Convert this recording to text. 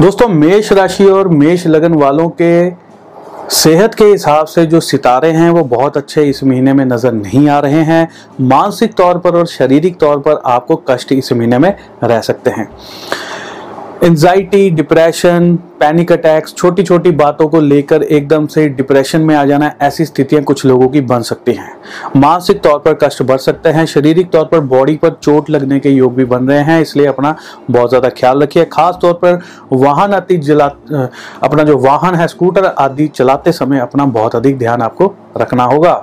दोस्तों, मेष राशि और मेष लगन वालों के सेहत के हिसाब से जो सितारे हैं, वो बहुत अच्छे इस महीने में नज़र नहीं आ रहे हैं। मानसिक तौर पर और शारीरिक तौर पर आपको कष्ट इस महीने में रह सकते हैं। एंजाइटी डिप्रेशन पैनिक अटैक्स छोटी छोटी बातों को लेकर एकदम से डिप्रेशन में आ जाना, ऐसी स्थितियाँ कुछ लोगों की बन सकती हैं। मानसिक तौर पर कष्ट बढ़ सकते हैं, शारीरिक तौर पर बॉडी पर चोट लगने के योग भी बन रहे हैं, इसलिए अपना बहुत ज़्यादा ख्याल रखिए। खास तौर पर वाहन आदि जला, अपना जो वाहन है, स्कूटर आदि चलाते समय अपना बहुत अधिक ध्यान आपको रखना होगा।